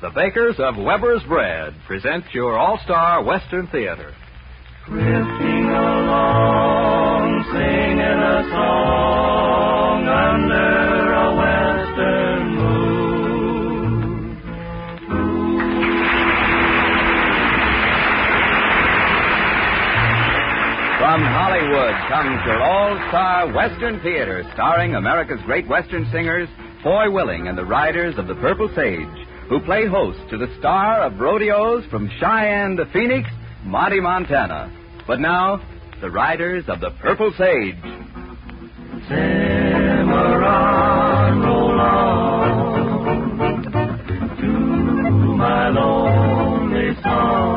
The bakers of Weber's Bread present your all-star Western Theater. Drifting along, singing a song under a western moon. From Hollywood comes your all-star Western Theater, starring America's great Western singers, Foy Willing and the Riders of the Purple Sage, who play host to the star of rodeos from Cheyenne to Phoenix, Monty Montana. But now, the Riders of the Purple Sage. Cimarron, roll on to my lonely song.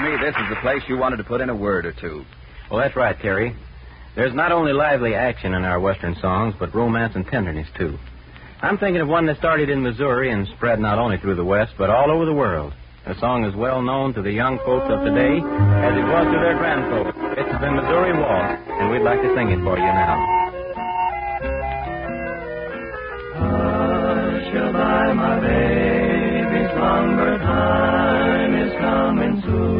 To me this is the place you wanted to put in a word or two. Well, that's right, Terry. There's not only lively action in our Western songs, but romance and tenderness, too. I'm thinking of one that started in Missouri and spread not only through the West, but all over the world. The song is well known to the young folks of today as it was to their grandfolks. It's the Missouri Waltz, and we'd like to sing it for you now. Hush-a-bye, my baby, slumber time is coming soon.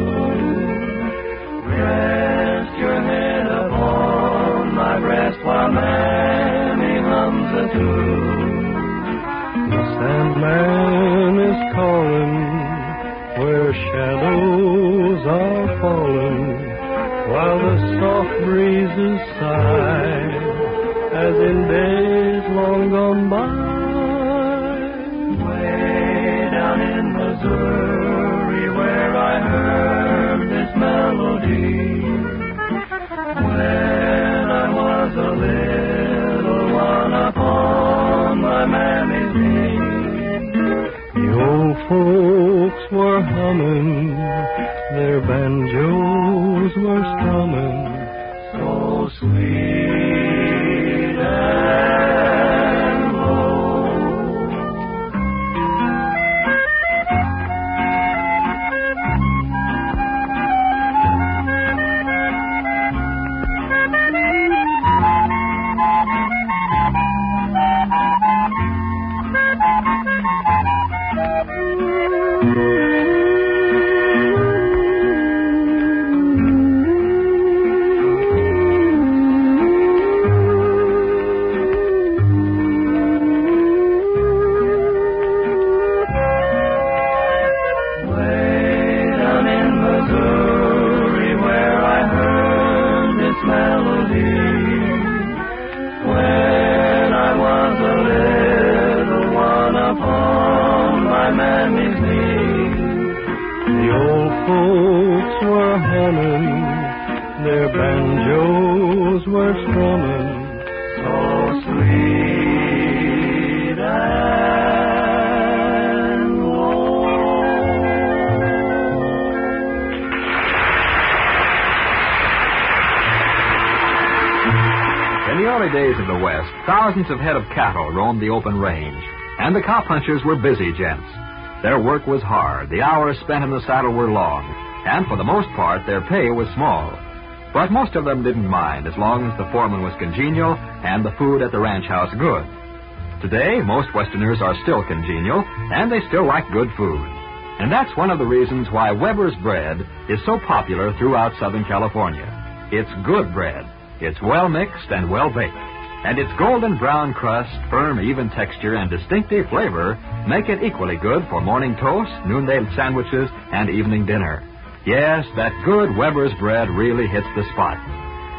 Were strumming. So sweet and low. In the early days of the West, thousands of head of cattle roamed the open range, and the cowpunchers were busy gents. Their work was hard, the hours spent in the saddle were long, and for the most part, their pay was small. But most of them didn't mind as long as the foreman was congenial and the food at the ranch house good. Today, most Westerners are still congenial and they still like good food. And that's one of the reasons why Weber's bread is so popular throughout Southern California. It's good bread. It's well mixed and well baked. And its golden brown crust, firm, even texture, and distinctive flavor make it equally good for morning toast, noonday sandwiches, and evening dinner. Yes, that good Weber's bread really hits the spot.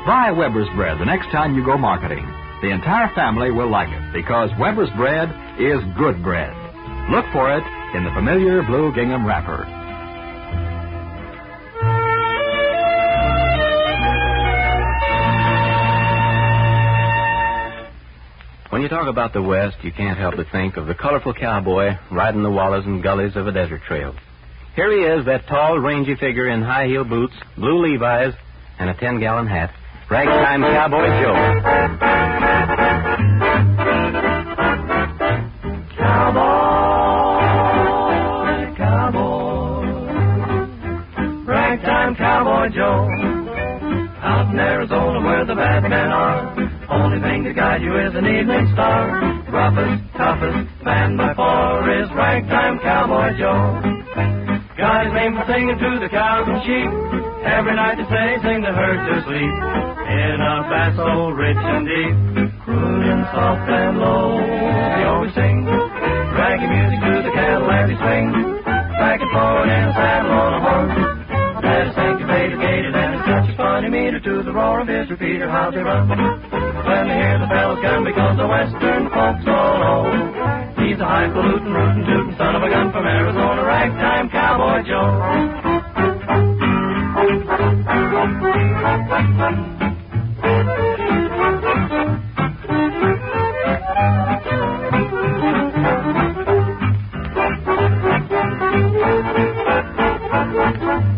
Buy Weber's bread the next time you go marketing. The entire family will like it because Weber's bread is good bread. Look for it in the familiar blue gingham wrapper. When you talk about the West, you can't help but think of the colorful cowboy riding the wallows and gullies of a desert trail. Here he is, that tall, rangy figure in high heel boots, blue Levi's, and a 10 gallon hat. Ragtime Cowboy Joe. Cowboy, cowboy, ragtime cowboy Joe. Out in Arizona where the bad men are, only thing to guide you is an evening star. Roughest, toughest man by far is ragtime cowboy Joe. His for singing to the cows and sheep. Every night they say, sing the herd to sleep. In a bass so rich and deep, crooning soft and low. He always sings raggy music to the cattle Cadillac he swing. Back and forward in a saddle on a horse. That is syncopated, gated, and it's such a funny meter to the roar of his repeater. How they run when they hear the bells gun because the western folks all know. He's a highfalutin, rootin' tootin' son of a gun from Arizona, ragtime cowboy Joe.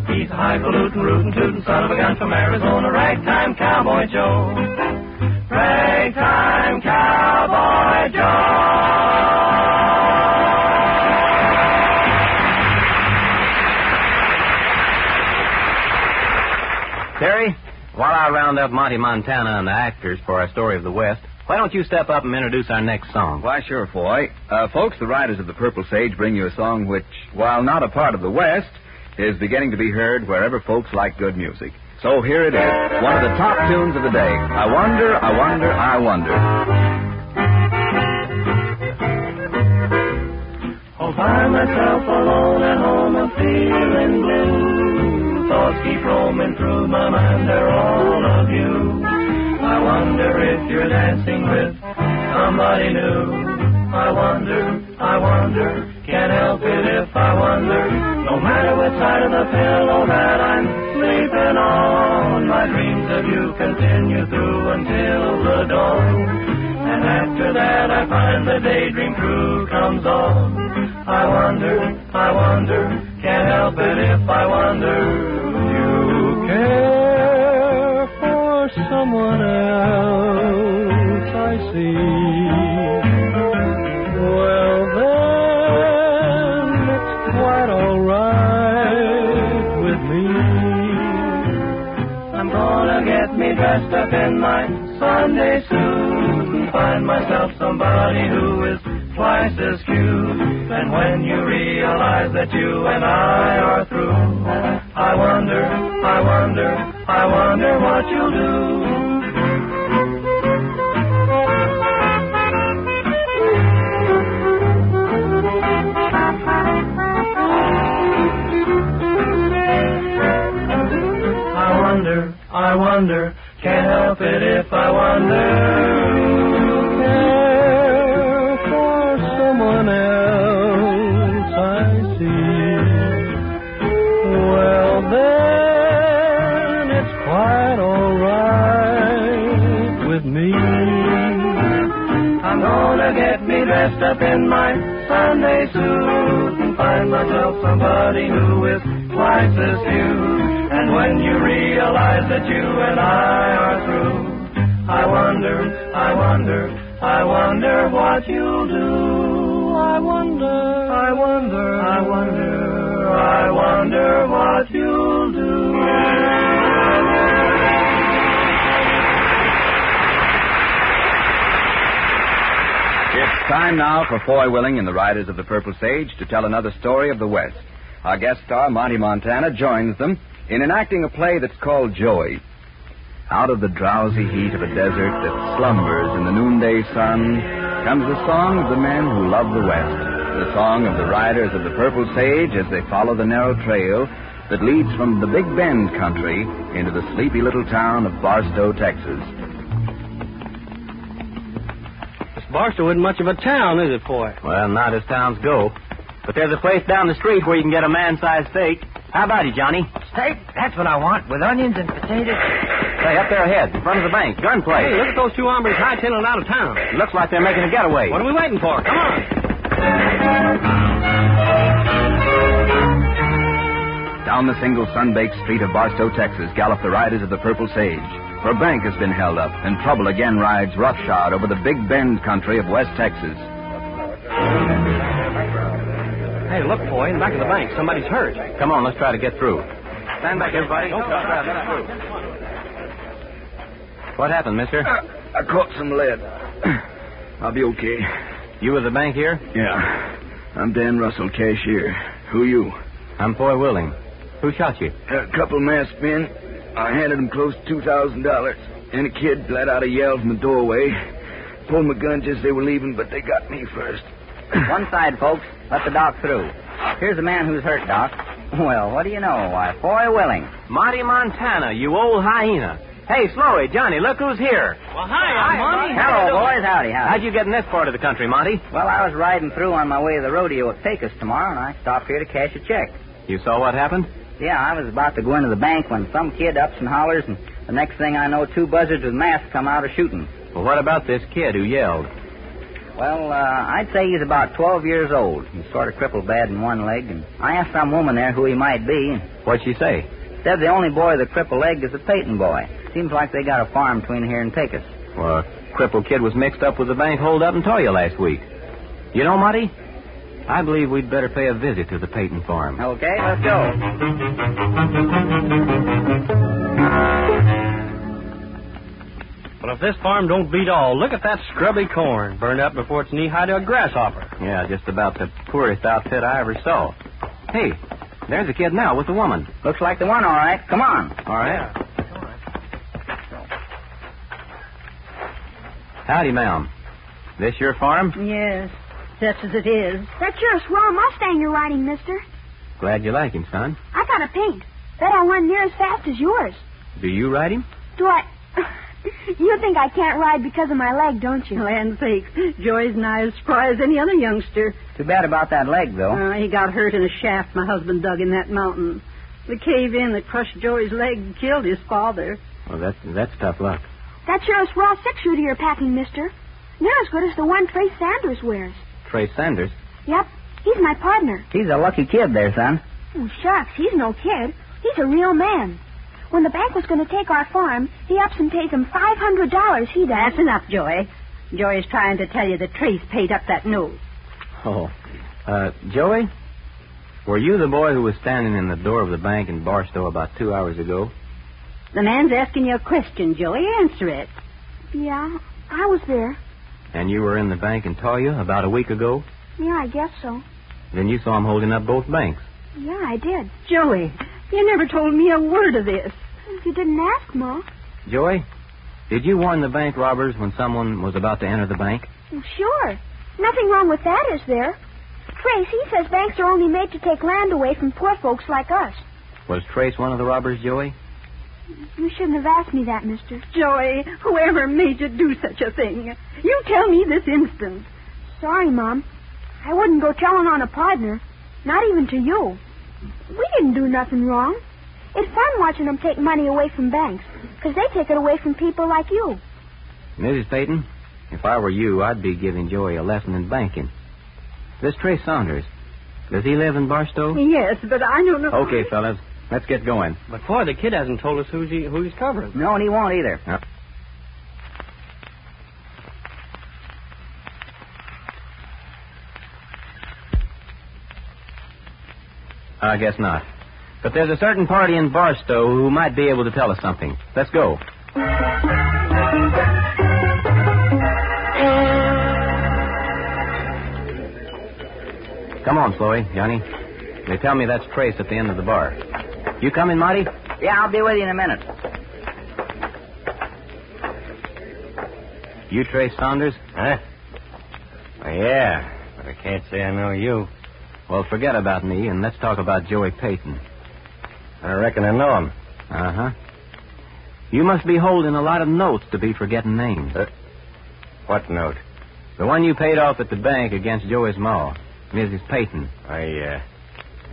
He's highfalutin, rootin' tootin' son of a gun from Arizona, while round up Monty Montana and the actors for our story of the West, why don't you step up and introduce our next song? Why, sure, Foy. Uh, folks, the Riders of the Purple Sage bring you a song which, while not a part of the West, is beginning to be heard wherever folks like good music. So here it is, one of the top tunes of the day. I wonder, I wonder, I wonder. I'll find myself alone at home, I'm feeling blue. Thoughts keep roaming through my mind, they're all of you. I wonder if you're dancing with somebody new. I wonder, I wonder, can't help it if I wonder. No matter what side of the pillow that I'm sleeping on, my dreams of you continue through until the dawn. And after that I find the daydream true comes on. I wonder, I wonder, can't help it dressed up in my Sunday suit and find myself somebody who is twice as cute. And when you realize that you and I are through, I wonder, I wonder, I wonder what you'll do. Dressed up in my Sunday suit and find myself somebody who is twice as cute. And when you realize that you and I are through, I wonder, I wonder, I wonder what you'll do. I wonder, I wonder, I wonder, I wonder time now for Foy Willing and the Riders of the Purple Sage to tell another story of the West. Our guest star, Monty Montana, joins them in enacting a play that's called Joey. Out of the drowsy heat of a desert that slumbers in the noonday sun comes the song of the men who love the West, the song of the riders of the Purple Sage as they follow the narrow trail that leads from the Big Bend country into the sleepy little town of Barstow, Texas. This Barstow isn't much of a town, is it, boy? Well, not as towns go. But there's a place down the street where you can get a man-sized steak. How about it, Johnny? Steak? That's what I want, with onions and potatoes. Hey, up there ahead, in front of the bank. Gunplay. Hey, look at those two hombres hightailing out of town. Looks like they're making a getaway. What are we waiting for? Come on. Down the single sun-baked street of Barstow, Texas, gallop the riders of the Purple Sage. For a bank has been held up, and trouble again rides roughshod over the Big Bend country of West Texas. Hey, look, boy, in the back of the bank, somebody's hurt. Come on, let's try to get through. Stand back, everybody. Don't try to get through. What happened, mister? I caught some lead. I'll be okay. You with the bank here? Yeah. I'm Dan Russell, cashier. Who you? I'm Foy Willing. Who shot you? A couple masked men. I handed them close to $2,000. And a kid let out a yell from the doorway. Pulled my gun just as they were leaving, but they got me first. One side, folks. Let the doc through. Here's a man who's hurt, Doc. Well, what do you know? Why, Foy Willing. Monty Montana, you old hyena. Hey, Sloey, Johnny, look who's here. Well, hi, Monty. Hello, boys. Howdy, howdy. How'd you get in this part of the country, Monty? Well, I was riding through on my way to the rodeo at Pecos tomorrow, and I stopped here to cash a check. You saw what happened? Yeah, I was about to go into the bank when some kid ups and hollers, and the next thing I know, two buzzards with masks come out of shooting. Well, what about this kid who yelled? Well, uh, I'd say he's about 12 years old. He's sort of crippled bad in one leg, and I asked some woman there who he might be, and What'd she say? said the only boy with a crippled leg is a Peyton boy. Seems like they got a farm between here and Pecos. Well, a crippled kid was mixed up with the bank holdup in Toyah last week. You know, Monty, I believe we'd better pay a visit to the Peyton farm. Okay, let's go. But if this farm don't beat all, look at that scrubby corn burned up before it's knee high to a grasshopper. Yeah, just about the poorest outfit I ever saw. Hey, there's a kid now with the woman. Looks like the one, all right. Come on. All right. Howdy, ma'am. This your farm? Yes, such as it is. That's your swell Mustang you're riding, mister. Glad you like him, son. I got a paint. Bet I run near as fast as yours. Do you ride him? Do I... you think I can't ride because of my leg, don't you? Land sakes, Joey's nigh as spry as any other youngster. Too bad about that leg, though. Uh, he got hurt in a shaft my husband dug in that mountain. The cave in that crushed Joey's leg and killed his father. Well, that's that's tough luck. That's your swell six-shooter you're packing, mister. Near as good as the one Trace Sanders wears. Trace Sanders. Yep, he's my partner. He's a lucky kid there, son. Oh, shucks, he's no kid. He's a real man. When the bank was going to take our farm, he ups and pays him $500, he does. That's enough, Joey. Joey's trying to tell you that Trace paid up that note. Oh. Uh, Joey? Were you the boy who was standing in the door of the bank in Barstow about two hours ago? The man's asking you a question, Joey. Answer it. Yeah, I was there. And you were in the bank in Toyah about a week ago? Yeah, I guess so. Then you saw him holding up both banks. Yeah, I did. Joey, you never told me a word of this. You didn't ask, Ma. Joey, did you warn the bank robbers when someone was about to enter the bank? Well, sure. Nothing wrong with that, is there? Trace, he says banks are only made to take land away from poor folks like us. Was Trace one of the robbers, Joey? You shouldn't have asked me that, mister. Joey, whoever made you do such a thing? You tell me this instant. Sorry, Mom. I wouldn't go telling on a partner. Not even to you. We didn't do nothing wrong. It's fun watching them take money away from banks, 'cause they take it away from people like you. Mrs. Peyton, if I were you, I'd be giving Joey a lesson in banking. This Trace Saunders, does he live in Barstow? Yes, but I don't know. Okay, fellas, let's get going. But, boy, the kid hasn't told us who's he, who he's covering. No, and he won't either. I guess not. But there's a certain party in Barstow who might be able to tell us something. Let's go. Come on, Chloe, Johnny. They tell me that's Trace at the end of the bar. You coming, Marty? Yeah, I'll be with you in a minute. You Trace Saunders? Huh? Well, yeah, but I can't say I know you. Well, forget about me and let's talk about Joey Peyton. I reckon I know him. Uh huh. You must be holding a lot of notes to be forgetting names. Uh, what note? The one you paid off at the bank against Joey's ma, Mrs. Peyton. I, uh.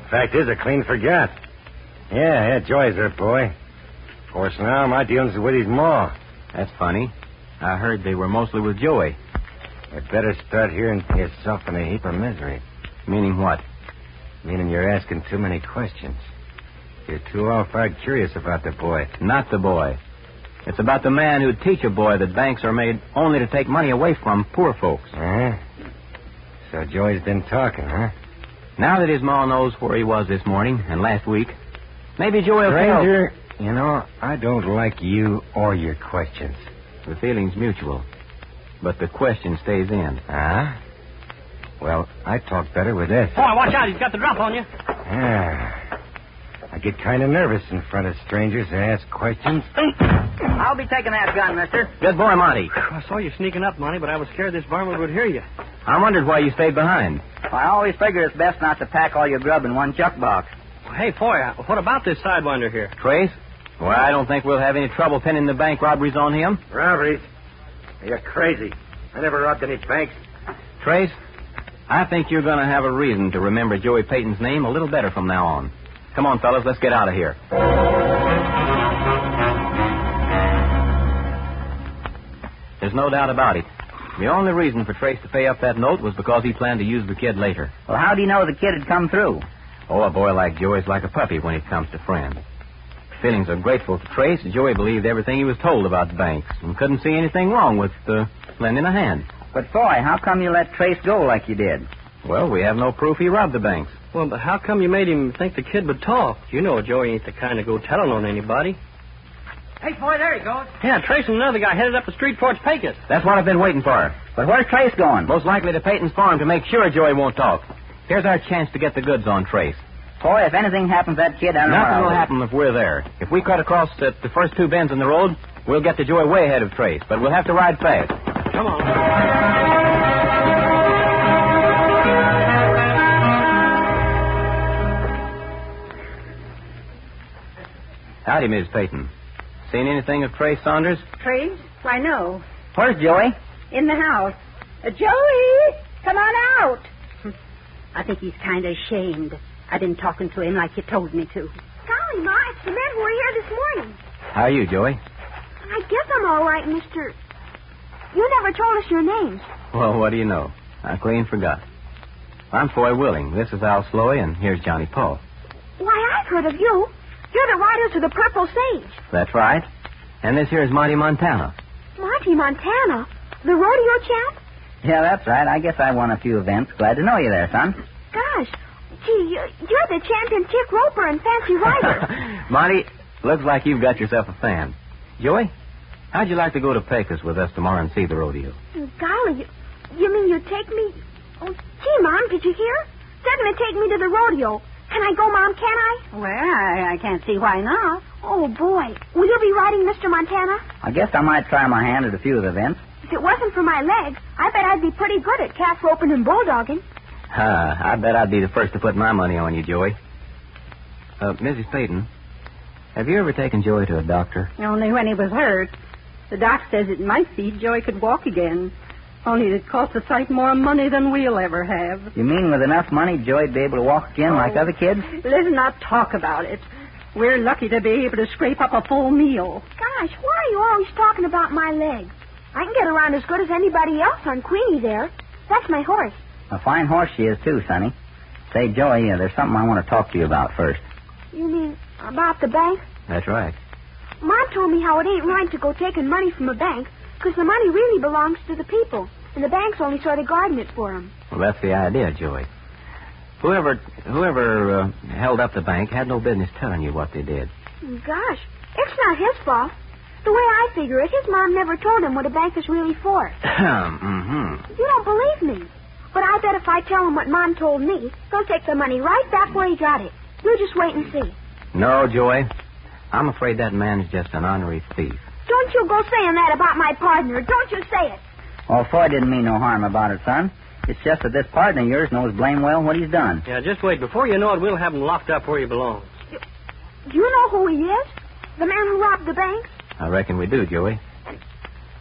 Fact is, I clean forgot. Yeah, yeah, Joey's her boy. Of course, now my dealings are with his ma. That's funny. I heard they were mostly with Joey. I'd better start hearing yourself in a heap of misery. Meaning what? Meaning you're asking too many questions. You're too all-fired curious about the boy. Not the boy. It's about the man who'd teach a boy that banks are made only to take money away from poor folks. Huh? So Joey's been talking, huh? Now that his ma knows where he was this morning and last week, maybe Joey will tell- Stranger, you know, I don't like you or your questions. The feeling's mutual. But the question stays in. Huh? Well, I talk better with this. Oh, Boy, watch out. He's got the drop on you. Ah. I get kind of nervous in front of strangers and ask questions. I'll be taking that gun, mister. Good boy, Monty. I saw you sneaking up, Monty, but I was scared this varmint would hear you. I wondered why you stayed behind. I always figure it's best not to pack all your grub in one chuck box. Hey, boy, what about this sidewinder here? Trace? Well, I don't think we'll have any trouble pinning the bank robberies on him. Robberies? You're crazy. I never robbed any banks. Trace, I think you're going to have a reason to remember Joey Peyton's name a little better from now on. Come on, fellas, let's get out of here. There's no doubt about it. The only reason for Trace to pay up that note was because he planned to use the kid later. Well, how do you know the kid had come through? Oh, a boy like Joey's like a puppy when it comes to friends. Feelings are grateful to Trace. Joey believed everything he was told about the banks and couldn't see anything wrong with uh, lending a hand. But, boy, how come you let Trace go like you did? Well, we have no proof he robbed the banks. Well, but how come you made him think the kid would talk? You know Joey ain't the kind to go telling on anybody. Hey, boy, there he goes. Yeah, Trace and another guy headed up the street towards Pecos. That's what I've been waiting for. But where's Trace going? Most likely to Peyton's farm to make sure Joey won't talk. Here's our chance to get the goods on Trace. Boy, if anything happens to that kid, I don't know Nothing where will I'll happen if we're there. If we cut across at the first two bends in the road, we'll get to Joey way ahead of Trace. But we'll have to ride fast. Come on. Howdy, Miss Peyton. Seen anything of Trace Saunders? Trace? Why, no. Where's Joey? In the house. Uh, Joey! Come on out! I think he's kind of ashamed. I've been talking to him like you told me to. Golly, Ma, it's the men who were here this morning. How are you, Joey? I guess I'm all right, mister. You never told us your names. Well, what do you know? I clean forgot. I'm Foy Willing. This is Al Sloey, and here's Johnny Paul. Why, I've heard of you. You're the riders of the Purple Sage. That's right. And this here is Monty Montana. Monty Montana, the rodeo chap? Yeah, that's right. I guess I won a few events. Glad to know you there, son. Gosh, gee, you- you're the champion trick roper and fancy rider. Monty, looks like you've got yourself a fan. Joey, how'd you like to go to Pecos with us tomorrow and see the rodeo? Golly, you, you mean you take me? Oh, gee, Mom, did you hear? They're going to take me to the rodeo. Can I go, Mom? Can I? Well, I, I can't see why not. Oh, boy. Will you be riding, Mr. Montana? I guess I might try my hand at a few of the events. If it wasn't for my leg, I bet I'd be pretty good at calf roping and bulldogging. Uh, I bet I'd be the first to put my money on you, Joey. Uh, Mrs. Peyton, have you ever taken Joey to a doctor? Only when he was hurt. The doc says it might be Joey could walk again. Only it costs a sight more money than we'll ever have. You mean with enough money, Joey'd be able to walk again like Oh. other kids? Let's not talk about it. We're lucky to be able to scrape up a full meal. Gosh, why are you always talking about my leg? I can get around as good as anybody else on Queenie there. That's my horse. A fine horse she is, too, Sonny. Say, Joey, uh, there's something I want to talk to you about first. You mean about the bank? That's right. Mom told me how it ain't right to go taking money from a bank because the money really belongs to the people, and the bank's only sort of guarding it for 'em. Well, that's the idea, Joey. Whoever whoever uh, held up the bank had no business telling you what they did. Gosh, it's not his fault. The way I figure it, his mom never told him what a bank is really for. mm-hmm. You don't believe me? But I bet if I tell him what Mom told me, he'll take the money right back where he got it. You just wait and see. No, Joey. I'm afraid that man's just an ornery thief. Don't you go saying that about my partner. Don't you say it. Well, Foy didn't mean no harm about it, son. It's just that this partner of yours knows blame well what he's done. Yeah, just wait. Before you know it, we'll have him locked up where he belongs. Do you know who he is? The man who robbed the bank? I reckon we do, Joey.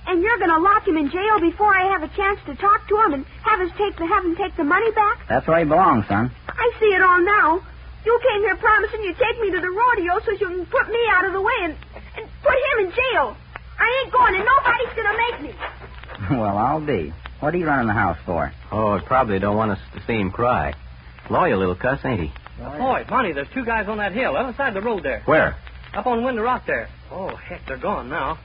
And you're going to lock him in jail before I have a chance to talk to him and have us take the have him take the money back? That's where he belongs, son. I see it all now. You came here promising you'd take me to the rodeo so you can put me out of the way and, and put him in jail. I ain't going, and nobody's going to make me. well, I'll be. What are you running the house for? Oh, he probably don't want us to see him cry. Loyal little cuss, ain't he? Boy, Monty, there's two guys on that hill, other side of the road there. Where? Up on Window Rock there. Oh, heck, they're gone now.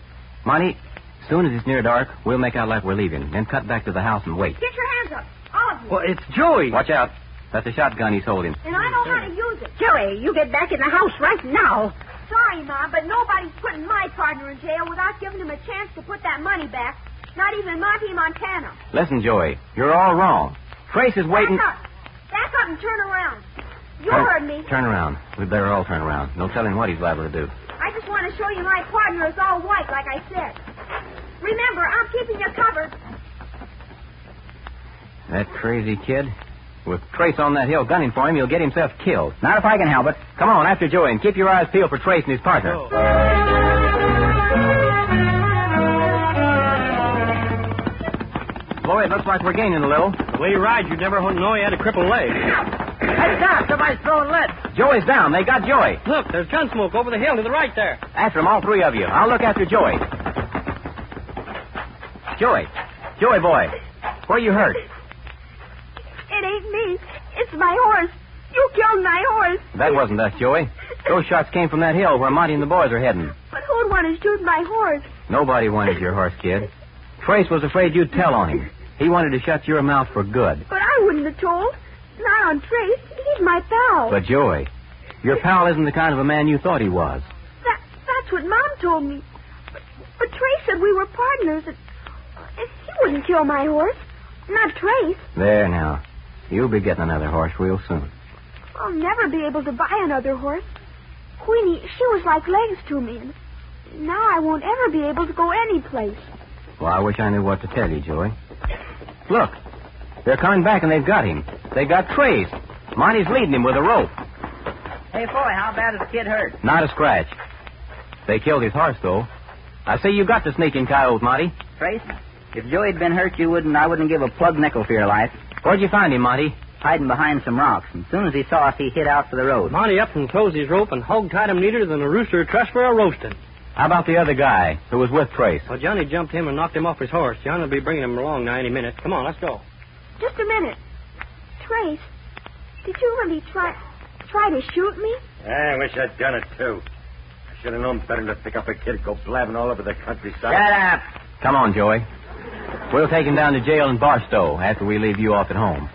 Monty, as soon as it's near dark, we'll make out like we're leaving, then cut back to the house and wait. Get your hands up, all of you. Well, it's Joey. Watch out. That's a shotgun he's holding. And I know how to use it. Joey, you get back in the house right now. Sorry, Mom, but nobody's putting my partner in jail without giving him a chance to put that money back. Not even Monty Montana. Listen, Joey, you're all wrong. Trace is waiting. Back up. Back up and turn around. You Turn- heard me. Turn around. We'd better all turn around. No telling what he's liable to do. I just want to show you my partner is all white, like I said. Remember, I'm keeping you covered. That crazy kid. With Trace on that hill gunning for him, he'll get himself killed. Not if I can help it. Come on, after Joey, and keep your eyes peeled for Trace and his partner. Oh. Boy, it looks like we're gaining a little. The way he rides, you'd never know he had a crippled leg. Hey, stop! Somebody's throwing lead. Joey's down. They got Joey. Look, there's gun smoke over the hill to the right there. After them, all three of you. I'll look after Joey. Joey. Joey boy. Where are you hurt? It ain't me. It's my horse. You killed my horse. That wasn't us, Joey. Those shots came from that hill where Monty and the boys are heading. But who'd want to shoot my horse? Nobody wanted your horse, kid. Trace was afraid you'd tell on him. He wanted to shut your mouth for good. But I wouldn't have told. Not on Trace. He's my pal. But, Joey, your pal isn't the kind of a man you thought he was. That, that's what Mom told me. But, but Trace said we were partners, and, uh, and he wouldn't kill my horse. Not Trace. There now. You'll be getting another horse real soon. I'll never be able to buy another horse. Queenie, she was like legs to me, and now I won't ever be able to go any place. Well, I wish I knew what to tell you, Joey. Look. They're coming back and they've got him. They got Trace. Monty's leading him with a rope. Hey, Foy, how bad is the kid hurt? Not a scratch. They killed his horse, though. I say you got the sneaking coyote, Monty. Trace, if Joey'd been hurt, you wouldn't. I wouldn't give a plug nickel for your life. Where'd you find him, Monty? Hiding behind some rocks. And as soon as he saw us, he hit out for the road. Monty up and closed his rope and hog tied him neater than a rooster trussed for a roasting. How about the other guy who was with Trace? Well, Johnny jumped him and knocked him off his horse. Johnny will be bringing him along now any minute. Come on, let's go. Just a minute. Trace, did you really try try to shoot me? I wish I'd done it, too. I should have known better than to pick up a kid and go blabbing all over the countryside. Shut up. Come on, Joey. We'll take him down to jail in Barstow after we leave you off at home.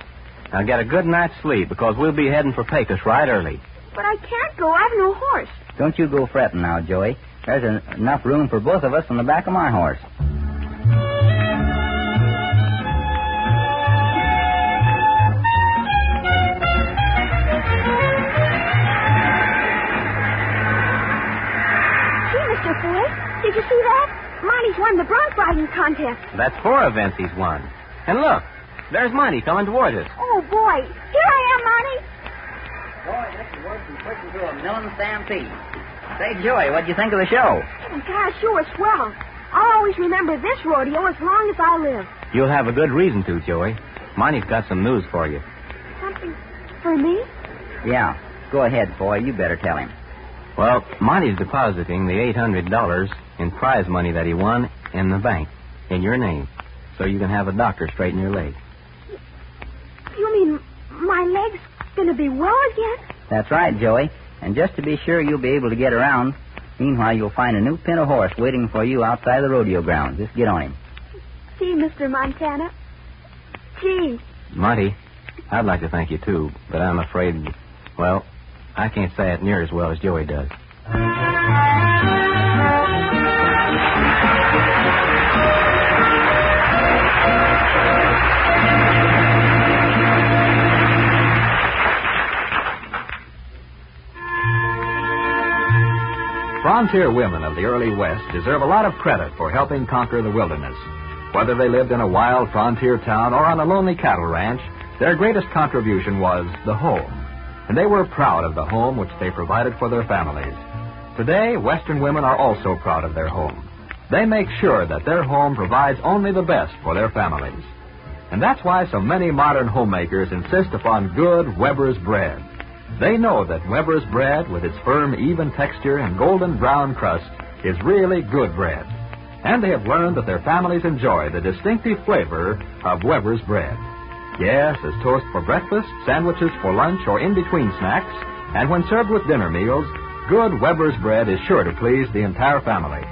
Now get a good night's sleep because we'll be heading for Pecos right early. But I can't go. I've no horse. Don't you go fretting now, Joey. There's en- enough room for both of us on the back of my horse. Riding. That's four events he's won. And look, there's Monty coming towards us. Oh, boy. Here I am, Monty. Boy, this is worse than pushing through a million stampede. Say, Joey, what'd you think of the show? Oh, gosh, you were swell. I'll always remember this rodeo as long as I live. You'll have a good reason to, Joey. Monty's got some news for you. Something for me? Yeah. Go ahead, boy. You better tell him. Well, Monty's depositing the $800 in prize money that he won in the bank in your name so you can have a doctor straighten your leg. You mean my leg's going to be well again? That's right, Joey. And just to be sure you'll be able to get around, meanwhile, you'll find a new pinto horse waiting for you outside the rodeo grounds. Just get on him. Gee, Mr. Montana. Gee. Monty, I'd like to thank you, too, but I'm afraid, well, I can't say it near as well as Joey does. Frontier women of the early West deserve a lot of credit for helping conquer the wilderness. Whether they lived in a wild frontier town or on a lonely cattle ranch, their greatest contribution was the home. And they were proud of the home which they provided for their families. Today, Western women are also proud of their home. They make sure that their home provides only the best for their families. And that's why so many modern homemakers insist upon good Weber's bread. They know that Weber's bread, with its firm, even texture and golden brown crust, is really good bread. And they have learned that their families enjoy the distinctive flavor of Weber's bread. Yes, as toast for breakfast, sandwiches for lunch, or in between snacks, and when served with dinner meals, good Weber's bread is sure to please the entire family.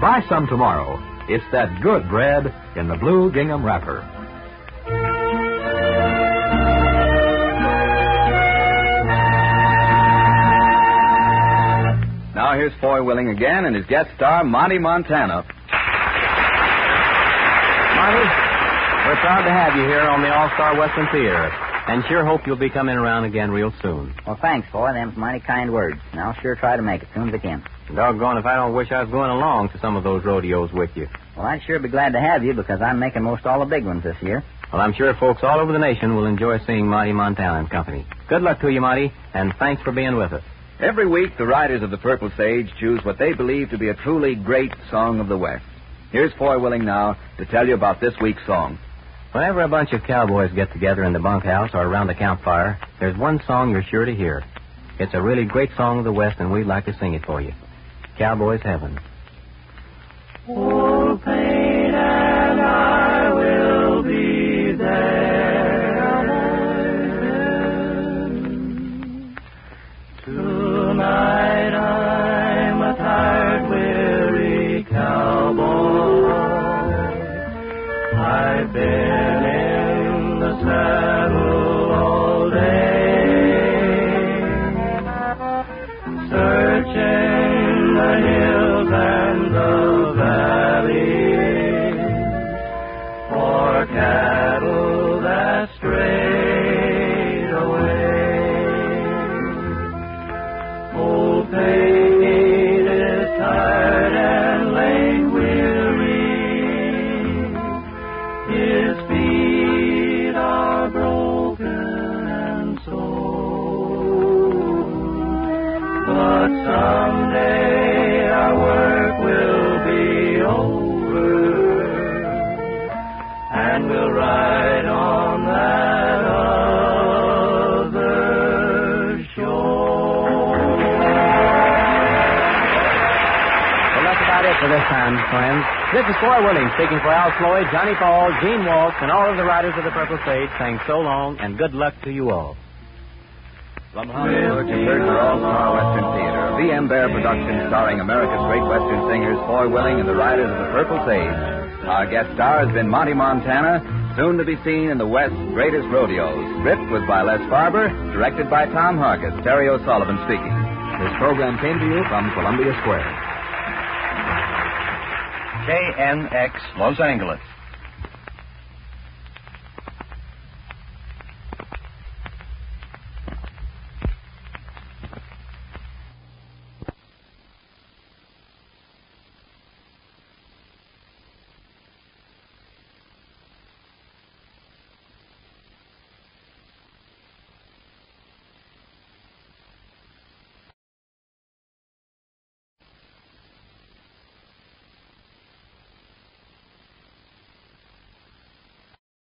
Buy some tomorrow. It's that good bread in the blue gingham wrapper. Now here's Foy Willing again and his guest star, Monty Montana. Monty, we're proud to have you here on the All Star Western Theater, and sure hope you'll be coming around again real soon. Well, thanks, boy. Them's mighty kind words. And I'll sure try to make it soon as I can. Doggone if I don't wish I was going along to some of those rodeos with you. Well, I'd sure be glad to have you because I'm making most all the big ones this year. Well, I'm sure folks all over the nation will enjoy seeing Monty Montana and company. Good luck to you, Monty, and thanks for being with us. Every week, the Riders of the Purple Sage choose what they believe to be a truly great song of the West. Here's Foy Willing now to tell you about this week's song. Whenever a bunch of cowboys get together in the bunkhouse or around the campfire, there's one song you're sure to hear. It's a really great song of the West, and we'd like to sing it for you. Cowboys Heaven. Old I've is speaking for Al Floyd, Johnny Paul, Gene Walsh, and all of the riders of the Purple Sage saying so long and good luck to you all. From Hollywood, you heard your All-Star Western Theater, a V.M. Bear production starring America's great Western singers Foy Willing and the Riders of the Purple Sage. Our guest star has been Monty Montana, soon to be seen in the West's greatest rodeos. Script was by Les Farber, directed by Tom Harkis. Terry O'Sullivan speaking. This program came to you from Columbia Square. KNX Los Angeles.